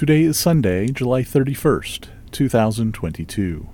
Today is Sunday, July 31st, 2022.